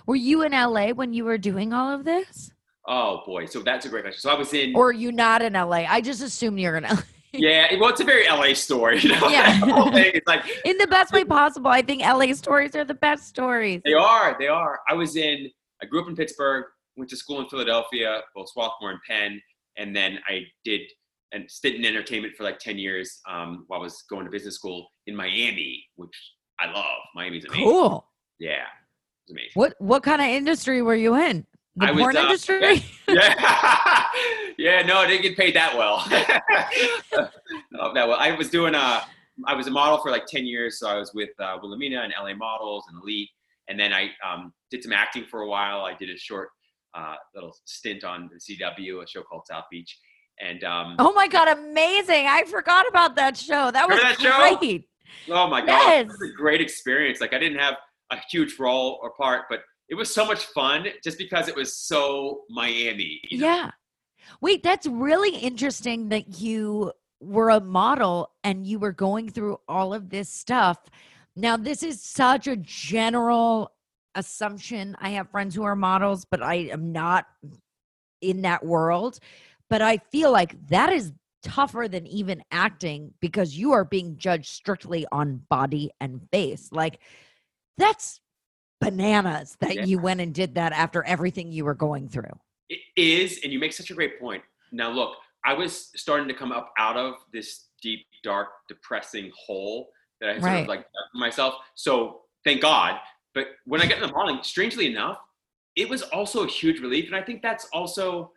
A: Were you in la when you were doing all of this
B: Oh boy, so that's a great question. So I was in.
A: or are you not in la i just assumed you're in la
B: yeah, well, it's a very LA story. You know?
A: Yeah.
B: like
A: in the best way possible i think la stories are the best stories
B: They are. They are. I was in. I grew up in Pittsburgh. Went to school in Philadelphia, both Swarthmore and Penn, and then I did and stayed in entertainment for like ten years um, while I was going to business school in Miami, which I love. Miami's amazing.
A: cool
B: Yeah, it's amazing.
A: what what kind of industry were you in the
B: I was,
A: porn
B: uh,
A: industry
B: Yeah, yeah. No, I didn't get paid that well. no, that well. I was doing a. I was a model for like ten years, so I was with uh, Wilhelmina and LA Models and Elite, and then I um, did some acting for a while. I did a short uh, little stint on the CW, a show called South Beach, and um,
A: oh my god amazing i forgot about that show that was
B: that show?
A: great
B: oh my god,
A: yes.
B: it was a great experience. Like I didn't have a huge role or part, but it was so much fun just because it was so Miami. you know?
A: Yeah. Wait, that's really interesting that you were a model and you were going through all of this stuff. Now, this is such a general assumption. I have friends who are models, but I am not in that world. But I feel like that is tougher than even acting because you are being judged strictly on body and face. Like, that's bananas that
B: Yeah.
A: you went and did that after everything you were going through.
B: It is, and you make such a great point. Now, look, I was starting to come up out of this deep, dark, depressing hole that I had sort
A: Right.
B: of like myself. So thank God. But when I got the modeling, strangely enough, it was also a huge relief, and I think that's also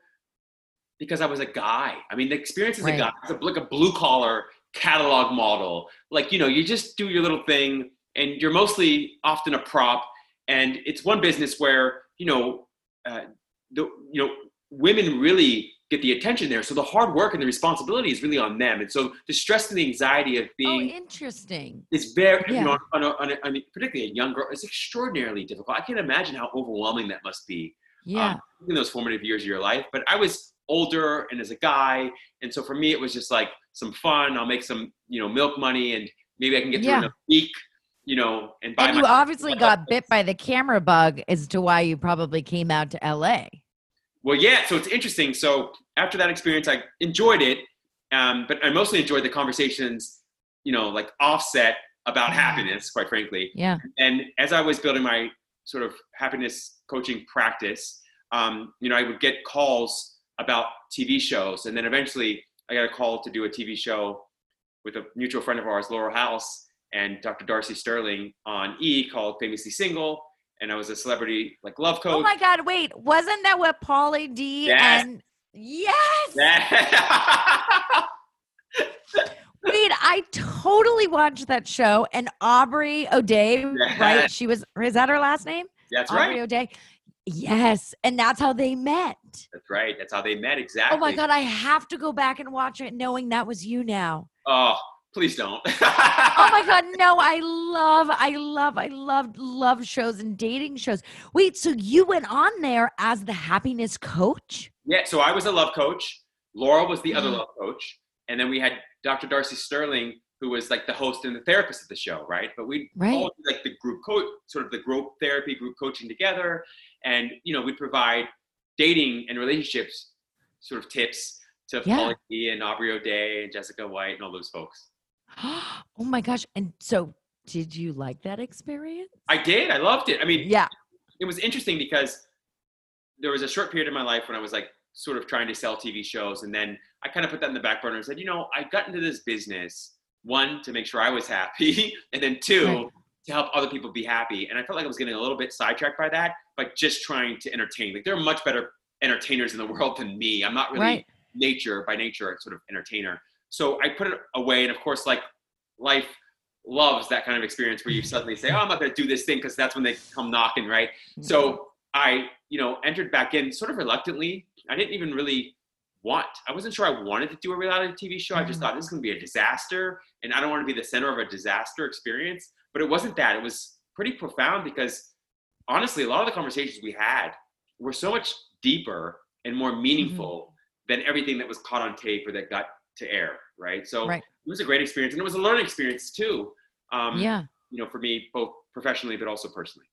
B: because I was a guy. I mean, the experience as
A: Right.
B: a guy, as a, like a blue collar catalog model, like you know, you just do your little thing, and you're mostly often a prop, and it's one business where you know. Uh, the you know women really get the attention there so the hard work and the responsibility is really on them and so the stress and the anxiety of being
A: Oh,
B: being
A: interesting.
B: is very you
A: Yeah.
B: know on a, on a, on a, particularly a young girl is extraordinarily difficult i can't imagine how overwhelming that must be
A: Yeah.
B: um, in those formative years of your life but i was older and as a guy and so for me it was just like some fun i'll make some you know milk money and maybe i can get through
A: Yeah.
B: in a week you know, and
A: And you
B: my
A: obviously got bit by the camera bug as to why you probably came out to LA.
B: Well, yeah. So it's interesting. So after that experience, I enjoyed it, um, but I mostly enjoyed the conversations, you know, like offset about happiness, quite frankly.
A: Yeah.
B: And as I was building my sort of happiness coaching practice, um, you know, I would get calls about TV shows, and then eventually I got a call to do a TV show with a mutual friend of ours, Laurel House, and Dr. Darcy Sterling on E called Famously Single. And I was a celebrity like love oh coach.
A: Oh my God! Wait, wasn't that what Pauly D
B: Yes.
A: and yes? Wait, I totally watched that show. And Aubrey O'Day, right? She was. Is that her last name?
B: That's
A: Aubrey
B: right.
A: Aubrey O'Day. Yes, and that's how they met.
B: That's right. That's how they met exactly.
A: Oh my God! I have to go back and watch it, knowing that was you now.
B: Oh, please don't.
A: Oh my God! No, I love, I love, I love, love shows and dating shows. Wait, so you went on there as the happiness coach?
B: Yeah, so I was a love coach. Laurel was the other
A: Mhm.
B: love coach. And then we had Dr. Darcy Sterling, who was like the host and the therapist of the show, right? But we
A: Right.
B: all like the group coach, sort of the group therapy, group coaching together. And, you know, we provide dating and relationships sort of tips to
A: Yeah.
B: Pauly D and Aubrey O'Day and Jessica White and all those folks.
A: oh my gosh! And so, did you like that experience?
B: I did. I loved it. I mean,
A: Yeah.
B: it was interesting because there was a short period in my life when I was like sort of trying to sell TV shows, and then I kind of put that in the back burner and said, you know, I got into this business one to make sure I was happy, and then two
A: Right.
B: to help other people be happy. And I felt like I was getting a little bit sidetracked by that, by just trying to entertain. Like there are much better entertainers in the world than me. I'm not really
A: Right.
B: nature by nature a sort of entertainer. So I put it away, and of course, like life loves that kind of experience where you mm-hmm. suddenly say, "Oh, I'm not going to do this thing," because that's when they come knocking, right? Mm-hmm. So I, you know, entered back in sort of reluctantly. I didn't even really want. I wasn't sure I wanted to do a reality TV show. I just
A: Mhm.
B: thought this is going to be a disaster, and I don't want to be the center of a disaster experience. But it wasn't that. It was pretty profound because honestly, a lot of the conversations we had were so much deeper and more mm-hmm. meaningful than everything that was caught on tape or that got to air. Right. So
A: Right.
B: it was a great experience, and it was a learning experience too. Um,
A: yeah.
B: You know, for me, both professionally but also personally.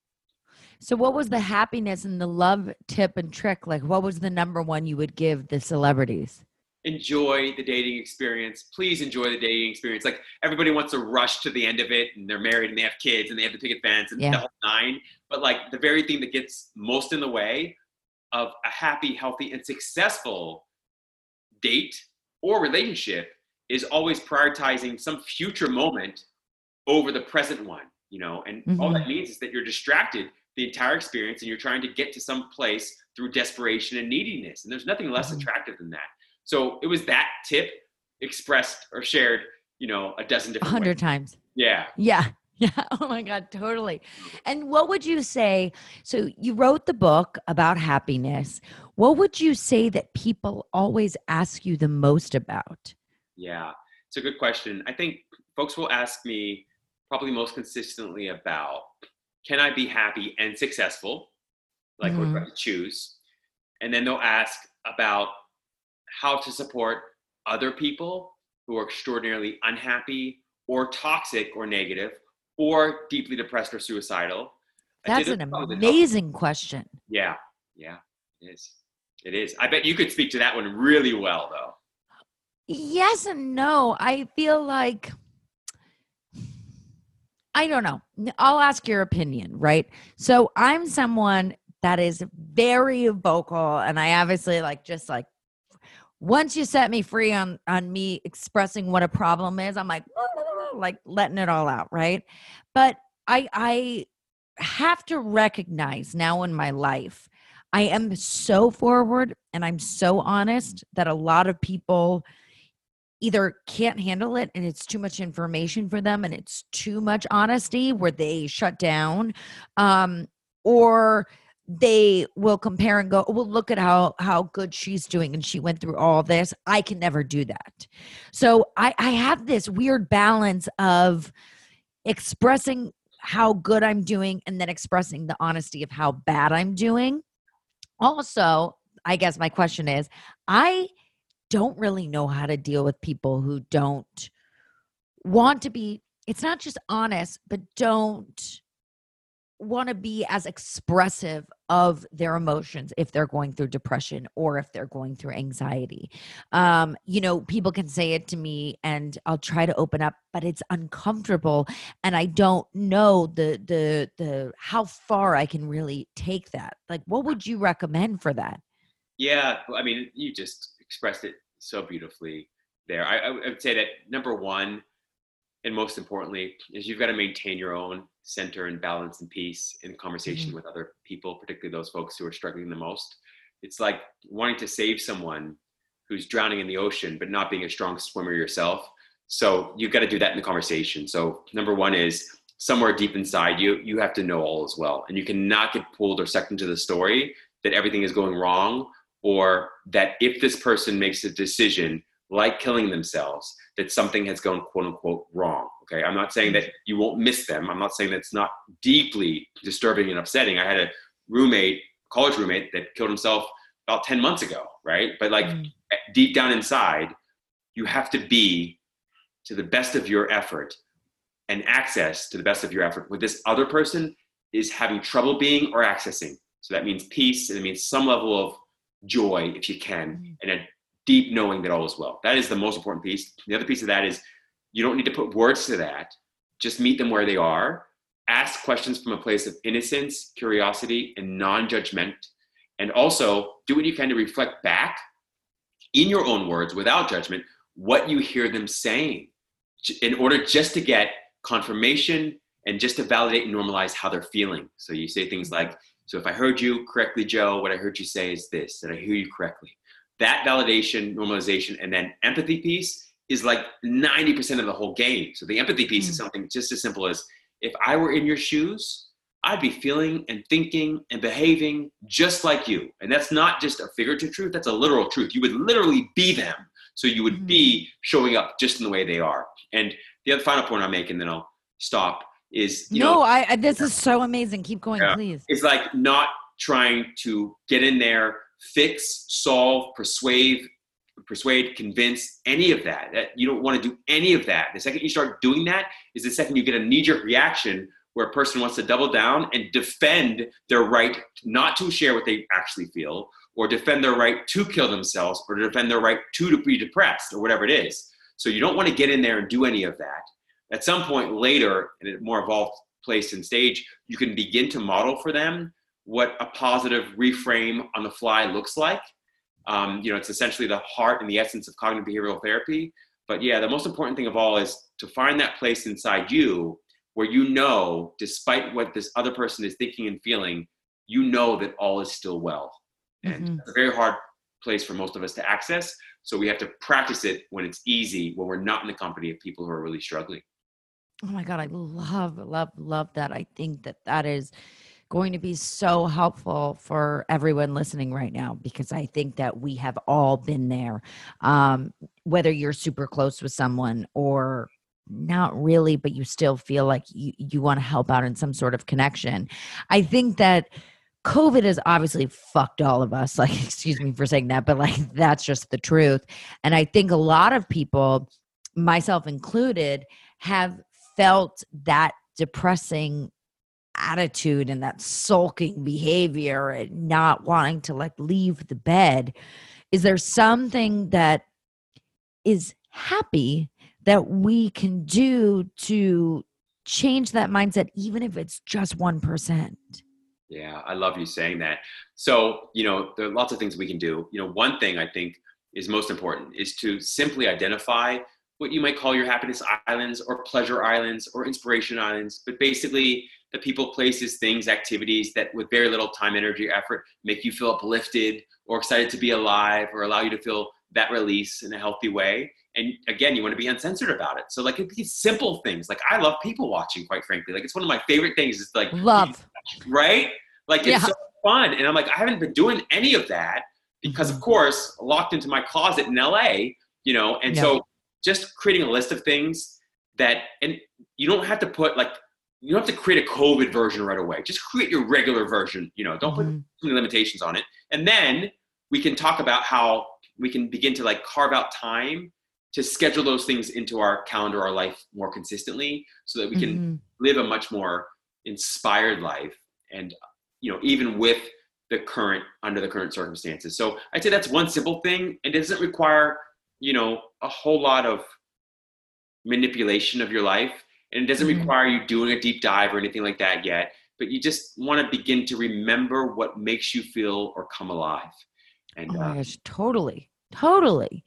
A: So, what was the happiness and the love tip and trick? Like, what was the number one you would give the celebrities?
B: enjoy the dating experience. Please enjoy the dating experience. Like everybody wants to rush to the end of it and they're married and they have kids and they have the picket fence and
A: Yeah.
B: the whole nine. But like the very thing that gets most in the way of a happy, healthy, and successful date or relationship is always prioritizing some future moment over the present one, you know, and all
A: Mm-hmm.
B: that means is that you're distracted the entire experience and you're trying to get to some place through desperation and neediness. And there's nothing less
A: Mhm.
B: attractive than that. So it was that tip expressed or shared, you know, a dozen different
A: hundred
B: ways.
A: times.
B: Yeah.
A: Yeah. Yeah. Oh my God. Totally. And what would you say? So, you wrote the book about happiness. What would you say that people always ask you the most about?
B: Yeah. It's a good question. I think folks will ask me probably most consistently about can I be happy and successful? Like
A: Mhm.
B: what do I choose? And then they'll ask about how to support other people who are extraordinarily unhappy or toxic or negative or deeply depressed or suicidal.
A: That's an
B: those are probably the top-
A: amazing question.
B: Yeah, yeah, it is. It is. I bet you could speak to that one really well, though.
A: Yes and no. I feel like I don't know. I'll ask your opinion, right? So I'm someone that is very vocal and I obviously like just like once you set me free on on me expressing what a problem is, I'm like like letting it all out, right? But I I have to recognize now in my life I am so forward and I'm so honest that a lot of people either can't handle it and it's too much information for them and it's too much honesty where they shut down um or they will compare and go oh, well look at how how good she's doing and she went through all this. I can never do that. So i i have this weird balance of expressing how good i'm doing and then expressing the honesty of how bad i'm doing. Also i guess my question is i don't really know how to deal with people who don't want to be it's not just honest, but don't want to be as expressive of their emotions if they're going through depression or if they're going through anxiety. Um, you know, people can say it to me and I'll try to open up, but it's uncomfortable and I don't know the the the how far I can really take that. Like what would you recommend for that?
B: Yeah, I mean, you just expressed it so beautifully there. I, I would say that number one, and most importantly, is you've got to maintain your own center and balance and peace in conversation mm-hmm. with other people, particularly those folks who are struggling the most. It's like wanting to save someone who's drowning in the ocean, but not being a strong swimmer yourself. So you've got to do that in the conversation. So number one is somewhere deep inside you, you have to know all as well. And you cannot get pulled or sucked into the story that everything is going wrong or that if this person makes a decision like killing themselves, that something has gone quote unquote wrong. Okay. I'm not saying that you won't miss them. I'm not saying that it's not deeply disturbing and upsetting. I had a roommate, college roommate, that killed himself about 10 months ago, right? But like mm. deep down inside, you have to be to the best of your effort and access to the best of your effort. With this other person is having trouble being or accessing. So that means peace and it means some level of joy if you can, mm. and a deep knowing that all is well. That is the most important piece. The other piece of that is you don't need to put words to that. Just meet them where they are. Ask questions from a place of innocence, curiosity, and non judgment. And also do what you can to reflect back in your own words without judgment what you hear them saying in order just to get confirmation and just to validate and normalize how they're feeling. So you say things like, So if I heard you correctly, Joe, what I heard you say is this, that I hear you correctly that validation, normalization, and then empathy piece is like 90% of the whole game. So the empathy piece mm. is something just as simple as if I were in your shoes, I'd be feeling and thinking and behaving just like you. And that's not just a figurative truth, that's a literal truth. You would literally be them. So you would be mm. showing up just in the way they are. And the other final point I'll make, and then I'll stop, is
A: no, know, I, this is so amazing. Keep going, yeah, please.
B: It's like not trying to get in there fix, solve, persuade, persuade, convince, any of that. That you don't want to do any of that. The second you start doing that is the second you get a knee-jerk reaction where a person wants to double down and defend their right not to share what they actually feel, or defend their right to kill themselves, or defend their right to be depressed, or whatever it is. So you don't want to get in there and do any of that. At some point later, in a more evolved place and stage, you can begin to model for them what a positive reframe on the fly looks like. Um, you know, it's essentially the heart and the essence of cognitive behavioral therapy. But yeah, the most important thing of all is to find that place inside you where you know, despite what this other person is thinking and feeling, you know that all is still well. And mm-hmm. it's a very hard place for most of us to access. So we have to practice it when it's easy, when we're not in the company of people who are really struggling.
A: Oh my God, I love, love, love that. I think that that is going to be so helpful for everyone listening right now because I think that we have all been there. Um, whether you're super close with someone or not really, but you still feel like you, you want to help out in some sort of connection. I think that COVID has obviously fucked all of us. Like, excuse me for saying that, but like, that's just the truth. And I think a lot of people, myself included, have felt that depressing attitude and that sulking behavior and not wanting to like leave the bed is there something that is happy that we can do to change that mindset even if it's just 1%
B: yeah i love you saying that. So you know there are lots of things we can do. You know one thing i think is most important is to simply identify what you might call your happiness islands or pleasure islands or inspiration islands but basically the people, places, things, activities that with very little time, energy, effort make you feel uplifted or excited to be alive or allow you to feel that release in a healthy way. And again, you want to be uncensored about it. So like these simple things, like I love people watching, quite frankly. Like it's one of my favorite things is like
A: love,
B: right? Like it's yeah. so fun. And I'm like, I haven't been doing any of that because of mm-hmm. course, locked into my closet in LA, you know, and yeah. so just creating a list of things that, and you don't have to put like you don't have to create a COVID version right away. Just create your regular version. You know, don't mm-hmm. put too many limitations on it. And then we can talk about how we can begin to like carve out time to schedule those things into our calendar, our life more consistently, so that we can
A: Mhm.
B: live a much more inspired life, and you know, even with the current under the current circumstances. So I'd say that's one simple thing. And it doesn't require you know a whole lot of manipulation of your life, and it doesn't
A: Mhm.
B: require you doing a deep dive or anything like that yet. But you just want to begin to remember what makes you feel or come alive. And
A: Oh
B: uh,
A: my gosh, totally. Totally.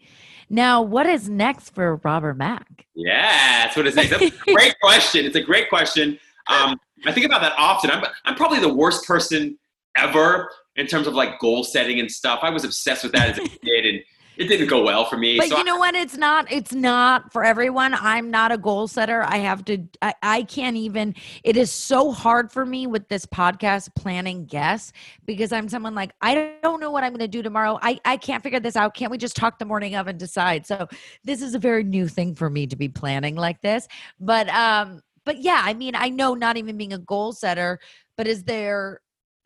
A: Now, what is next for Robert Mack?
B: Yeah, that's what it's next. That's a great question. It's a great question. Um, I think about that often. I'm, I'm probably the worst person ever in terms of like goal setting and stuff. I was obsessed with that as a kid, and it didn't go well for me.
A: But
B: so
A: you know what? It's not. It's not for everyone. I'm not a goal setter. I have to. I, I can't even. It is so hard for me with this podcast planning guests because I'm someone like I don't know what I'm going to do tomorrow. I I can't figure this out. Can't we just talk the morning of and decide? So this is a very new thing for me to be planning like this. But um. But yeah, I mean, I know not even being a goal setter, but is there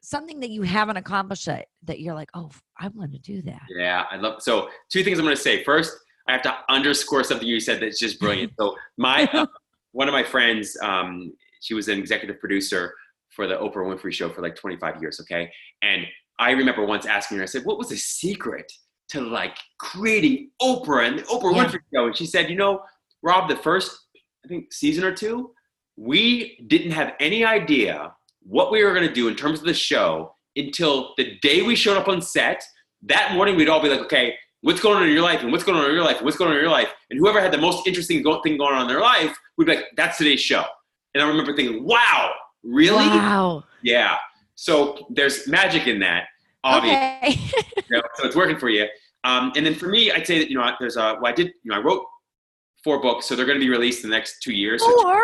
A: something that you haven't accomplished that, that you're like, oh, I want to do that?
B: Yeah, I love. So two things I'm going to say. First, I have to underscore something you said that's just brilliant. So my uh, one of my friends, um, she was an executive producer for the Oprah Winfrey Show for like 25 years. Okay, and I remember once asking her, I said, "What was the secret to like creating Oprah and the Oprah
A: Yeah.
B: Winfrey Show?" And she said, "You know, Rob, the first I think season or two, we didn't have any idea what we were going to do in terms of the show until the day we showed up on set. That morning, we'd all be like, okay, what's going on in your life? And what's going on in your life? And what's going on in your life? And whoever had the most interesting thing going on in their life, we'd be like, that's today's show. And I remember thinking, wow, really?
A: Wow.
B: Yeah. So there's magic in that, obviously.
A: Okay.
B: you know, so it's working for you. Um, and then for me, I'd say that, you know, there's a, well, I did, you know, I wrote four books, so they're going to be released in the next two years. So
A: Four?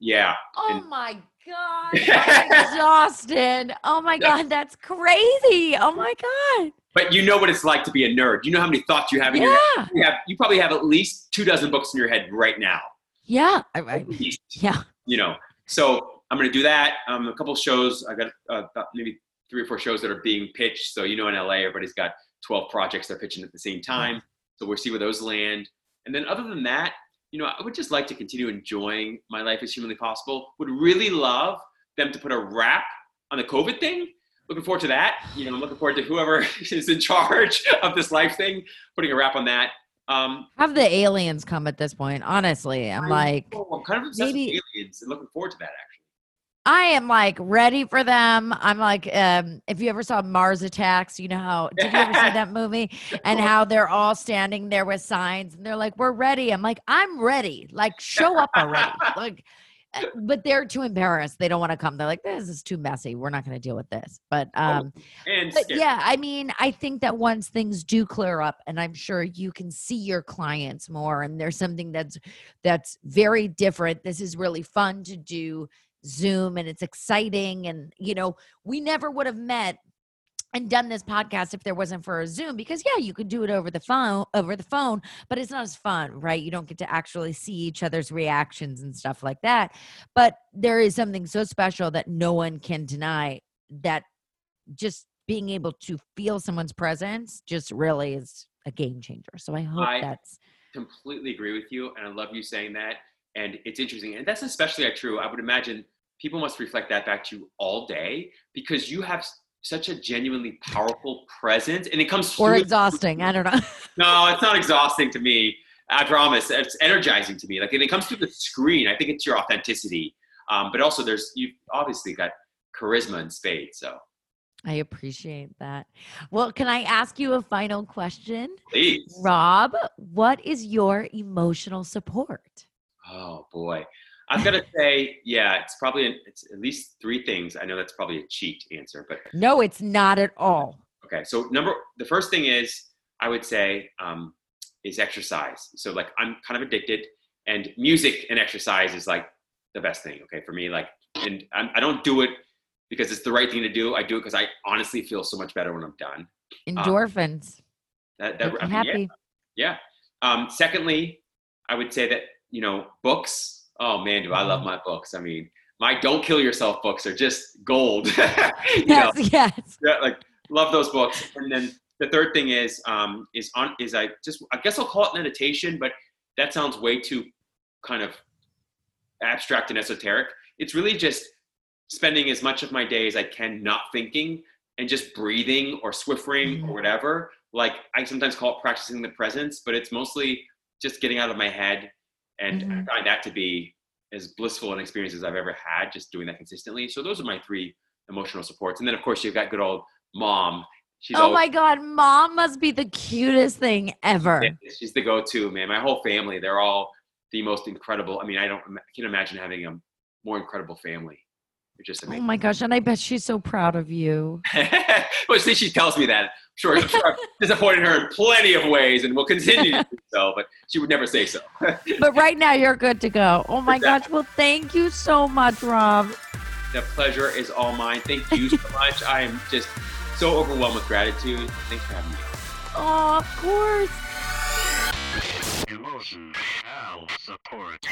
B: yeah.
A: Oh
B: And-
A: my god. Exhausted. Oh my god, that's crazy. Oh my god.
B: But you know what it's like to be a nerd. You know how many thoughts you have in your head.
A: Yeah.
B: You, have, you probably have at least two dozen books in your head right now.
A: Yeah. I, I,
B: least,
A: yeah.
B: you know. So I'm going to do that. Um, a couple shows. I got uh, maybe three or four shows that are being pitched. So you know, in LA, everybody's got 12 projects they're pitching at the same time. So we'll see where those land. And then other than that, you know, I would just like to continue enjoying my life as humanly possible. Would really love them to put a wrap on the COVID thing. Looking forward to that. You know, I'm looking forward to whoever is in charge of this life thing putting a wrap on that. Um,
A: Have the aliens come at this point. Honestly, I'm
B: I
A: like,
B: know, I'm kind of obsessed
A: maybe-
B: with aliens and looking forward to that actually.
A: I am like ready for them. I'm like, um, if you ever saw Mars Attacks, you know how did you ever see that movie? And how they're all standing there with signs and they're like, We're ready. I'm like, I'm ready. Like, show up already. like uh, but they're too embarrassed. They don't want to come. They're like, This is too messy. We're not gonna deal with this. But um
B: and
A: but yeah, I mean, I think that once things do clear up, and I'm sure you can see your clients more, and there's something that's that's very different. This is really fun to do Zoom, and it's exciting, and you know, we never would have met and done this podcast if there wasn't for a Zoom because yeah, you could do it over the phone over the phone, but it's not as fun, right? You don't get to actually see each other's reactions and stuff like that. But there is something so special that no one can deny that just being able to feel someone's presence just really is a game changer. So I hope
B: I-
A: that's
B: completely agree with you and i love you saying that and it's interesting and that's especially true i would imagine people must reflect that back to you all day because you have such a genuinely powerful presence and it comes
A: or
B: through-
A: exhausting. I don't know.
B: no it's not exhausting to me i promise it's energizing to me like and it comes through the screen i think it's your authenticity um, but also there's you've obviously got charisma and spades so
A: I appreciate that. Well, can I ask you a final question?
B: please
A: Rob, what is your emotional support?
B: Oh boy, I've got to say, yeah, it's probably it's at least three things. I know that's probably a cheat answer, but
A: No, it's not at all.
B: okay. So number the first thing is I would say um, is exercise. So like I'm kind of addicted, and music and exercise is like the best thing. Okay, for me, like, and I'm, I don't do it because it's the right thing to do. I do it because I honestly feel so much better when I'm done.
A: Endorphins.
B: That, that
A: Make
B: I mean, yeah,
A: happy.
B: Yeah. Um, secondly, I would say that, you know, books. Oh man, do I love my books. I mean, my Don't Kill Yourself books are just gold. you know,
A: Yes, yes.
B: yeah, like love those books. And then the third thing is, um, is on, is I just, I guess I'll call it meditation, but that sounds way too kind of abstract and esoteric. It's really just spending as much of my day as I can not thinking and just breathing or swiffering
A: Mhm.
B: or whatever. Like I sometimes call it practicing the presence, but it's mostly just getting out of my head. And
A: Mhm.
B: I find that to be as blissful an experience as I've ever had, just doing that consistently. So those are my three emotional supports. And then of course you've got good old mom. She's
A: oh
B: always,
A: my God, mom must be the cutest thing ever.
B: she's the go-to man. My whole family, they're all the most incredible. I mean, I don't I can imagine having a more incredible family. They're just
A: Oh my gosh, and I bet she's so proud of you.
B: well, see, she tells me that. Sure, I'm sure I've disappointed her in plenty of ways, and will continue to do so. But she would never say so.
A: But right now you're good to go. Oh my gosh. Well, thank you so much, Rob.
B: the pleasure is all mine. Thank you so much. I am just so overwhelmed with gratitude. Thanks for having me.
A: Oh, of course.
C: Emotional support.